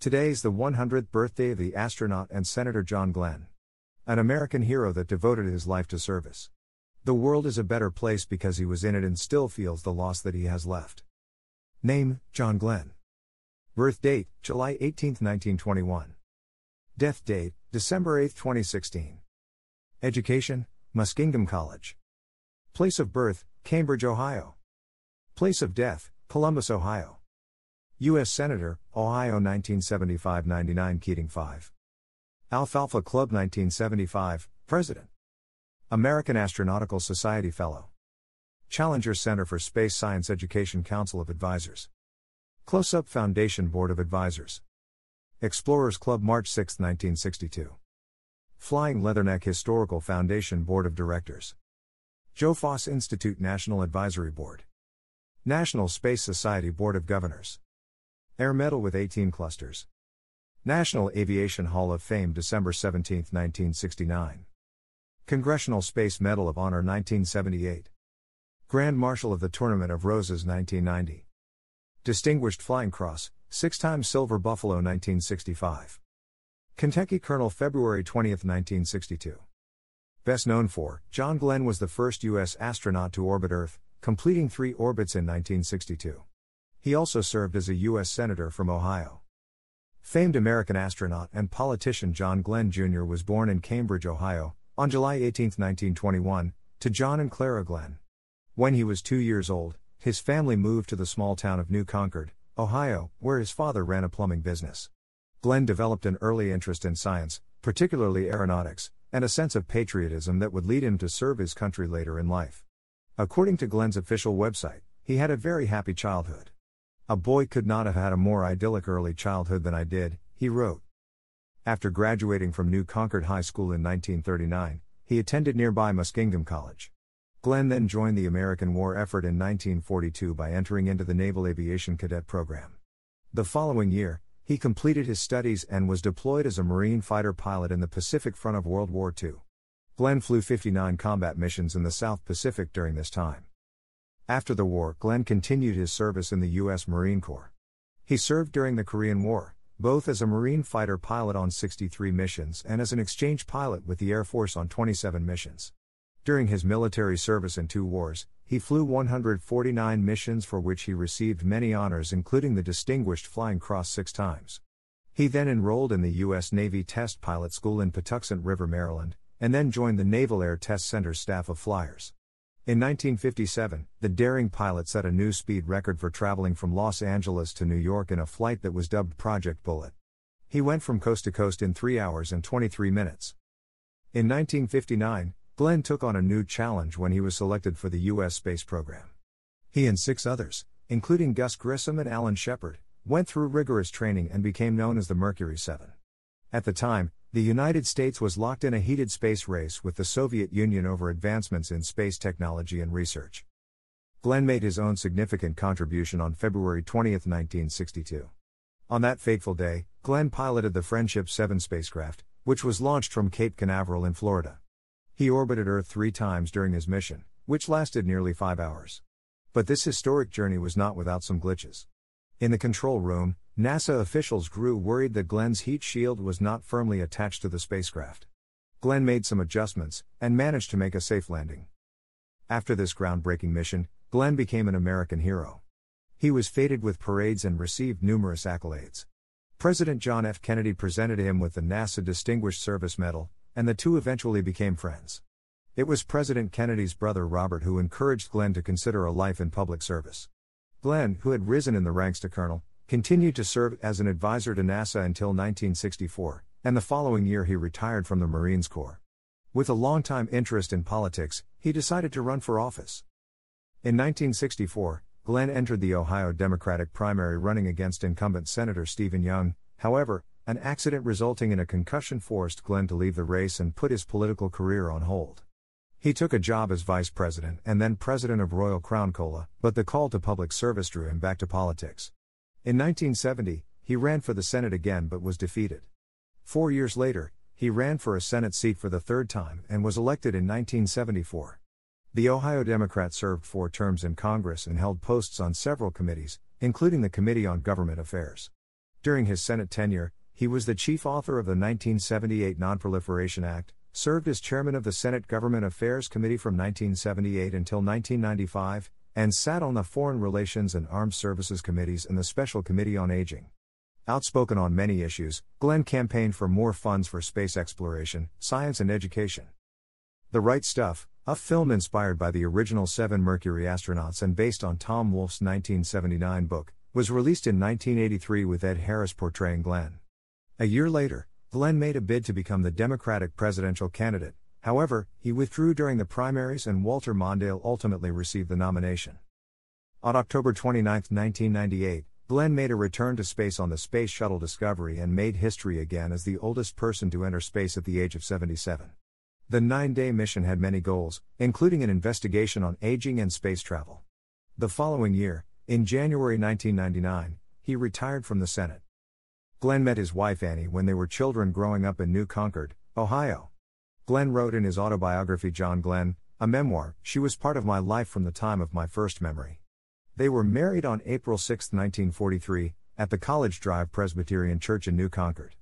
Today is the 100th birthday of the astronaut and Senator John Glenn. An American hero that devoted his life to service. The world is a better place because he was in it and still feels the loss that he has left. Name John Glenn. Birth date July 18, 1921. Death date December 8, 2016. Education Muskingum College. Place of birth Cambridge, Ohio. Place of death Columbus, Ohio. U.S. Senator, Ohio 1975 99 Keating 5. Alfalfa Club 1975, President. American Astronautical Society Fellow. Challenger Center for Space Science Education Council of Advisors. Close Up Foundation Board of Advisors. Explorers Club March 6, 1962. Flying Leatherneck Historical Foundation Board of Directors. Joe Foss Institute National Advisory Board. National Space Society Board of Governors. Air Medal with 18 clusters. National Aviation Hall of Fame December 17, 1969. Congressional Space Medal of Honor 1978. Grand Marshal of the Tournament of Roses 1990. Distinguished Flying Cross, six times Silver Buffalo 1965. Kentucky Colonel February 20, 1962. Best known for, John Glenn was the first U.S. astronaut to orbit Earth, completing three orbits in 1962. He also served as a U.S. Senator from Ohio. Famed American astronaut and politician John Glenn Jr. was born in Cambridge, Ohio, on July 18, 1921, to John and Clara Glenn. When he was two years old, his family moved to the small town of New Concord, Ohio, where his father ran a plumbing business. Glenn developed an early interest in science, particularly aeronautics, and a sense of patriotism that would lead him to serve his country later in life. According to Glenn's official website, he had a very happy childhood. A boy could not have had a more idyllic early childhood than I did, he wrote. After graduating from New Concord High School in 1939, he attended nearby Muskingum College. Glenn then joined the American war effort in 1942 by entering into the Naval Aviation Cadet Program. The following year, he completed his studies and was deployed as a Marine fighter pilot in the Pacific Front of World War II. Glenn flew 59 combat missions in the South Pacific during this time. After the war, Glenn continued his service in the U.S. Marine Corps. He served during the Korean War, both as a Marine fighter pilot on 63 missions and as an exchange pilot with the Air Force on 27 missions. During his military service in two wars, he flew 149 missions for which he received many honors, including the Distinguished Flying Cross six times. He then enrolled in the U.S. Navy Test Pilot School in Patuxent River, Maryland, and then joined the Naval Air Test Center's staff of flyers. In 1957, the daring pilot set a new speed record for traveling from Los Angeles to New York in a flight that was dubbed Project Bullet. He went from coast to coast in 3 hours and 23 minutes. In 1959, Glenn took on a new challenge when he was selected for the U.S. space program. He and six others, including Gus Grissom and Alan Shepard, went through rigorous training and became known as the Mercury 7. At the time, the United States was locked in a heated space race with the Soviet Union over advancements in space technology and research. Glenn made his own significant contribution on February 20, 1962. On that fateful day, Glenn piloted the Friendship 7 spacecraft, which was launched from Cape Canaveral in Florida. He orbited Earth three times during his mission, which lasted nearly five hours. But this historic journey was not without some glitches. In the control room, NASA officials grew worried that Glenn's heat shield was not firmly attached to the spacecraft. Glenn made some adjustments and managed to make a safe landing. After this groundbreaking mission, Glenn became an American hero. He was feted with parades and received numerous accolades. President John F. Kennedy presented him with the NASA Distinguished Service Medal, and the two eventually became friends. It was President Kennedy's brother Robert who encouraged Glenn to consider a life in public service. Glenn, who had risen in the ranks to colonel, continued to serve as an advisor to NASA until 1964, and the following year he retired from the Marines Corps. With a long-time interest in politics, he decided to run for office. In 1964, Glenn entered the Ohio Democratic primary running against incumbent Senator Stephen Young. However, an accident resulting in a concussion forced Glenn to leave the race and put his political career on hold. He took a job as vice president and then president of Royal Crown Cola, but the call to public service drew him back to politics. In 1970, he ran for the Senate again but was defeated. Four years later, he ran for a Senate seat for the third time and was elected in 1974. The Ohio Democrat served four terms in Congress and held posts on several committees, including the Committee on Government Affairs. During his Senate tenure, he was the chief author of the 1978 Nonproliferation Act, served as chairman of the Senate Government Affairs Committee from 1978 until 1995, and sat on the Foreign Relations and Armed Services Committees and the Special Committee on Aging. Outspoken on many issues, Glenn campaigned for more funds for space exploration, science, and education. The Right Stuff, a film inspired by the original seven Mercury astronauts and based on Tom Wolfe's 1979 book, was released in 1983 with Ed Harris portraying Glenn. A year later, Glenn made a bid to become the Democratic presidential candidate, however, he withdrew during the primaries and Walter Mondale ultimately received the nomination. On October 29, 1998, Glenn made a return to space on the Space Shuttle Discovery and made history again as the oldest person to enter space at the age of 77. The nine day mission had many goals, including an investigation on aging and space travel. The following year, in January 1999, he retired from the Senate. Glenn met his wife Annie when they were children growing up in New Concord, Ohio. Glenn wrote in his autobiography John Glenn, a memoir, She was part of my life from the time of my first memory. They were married on April 6, 1943, at the College Drive Presbyterian Church in New Concord.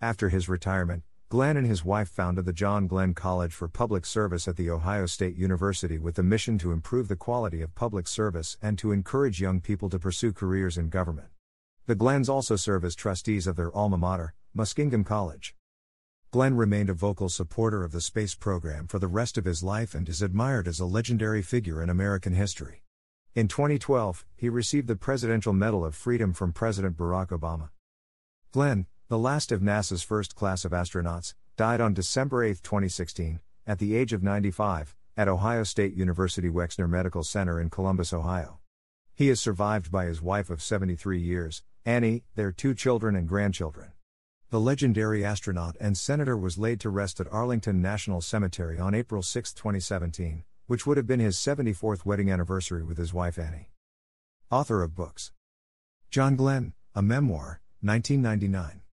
After his retirement, Glenn and his wife founded the John Glenn College for Public Service at The Ohio State University with the mission to improve the quality of public service and to encourage young people to pursue careers in government. The Glenns also serve as trustees of their alma mater, Muskingum College. Glenn remained a vocal supporter of the space program for the rest of his life and is admired as a legendary figure in American history. In 2012, he received the Presidential Medal of Freedom from President Barack Obama. Glenn, the last of NASA's first class of astronauts, died on December 8, 2016, at the age of 95, at Ohio State University Wexner Medical Center in Columbus, Ohio. He is survived by his wife of 73 years, Annie, their two children and grandchildren. The legendary astronaut and senator was laid to rest at Arlington National Cemetery on April 6, 2017 which would have been his 74th wedding anniversary with his wife Annie. Author of books John Glenn, A Memoir, 1999.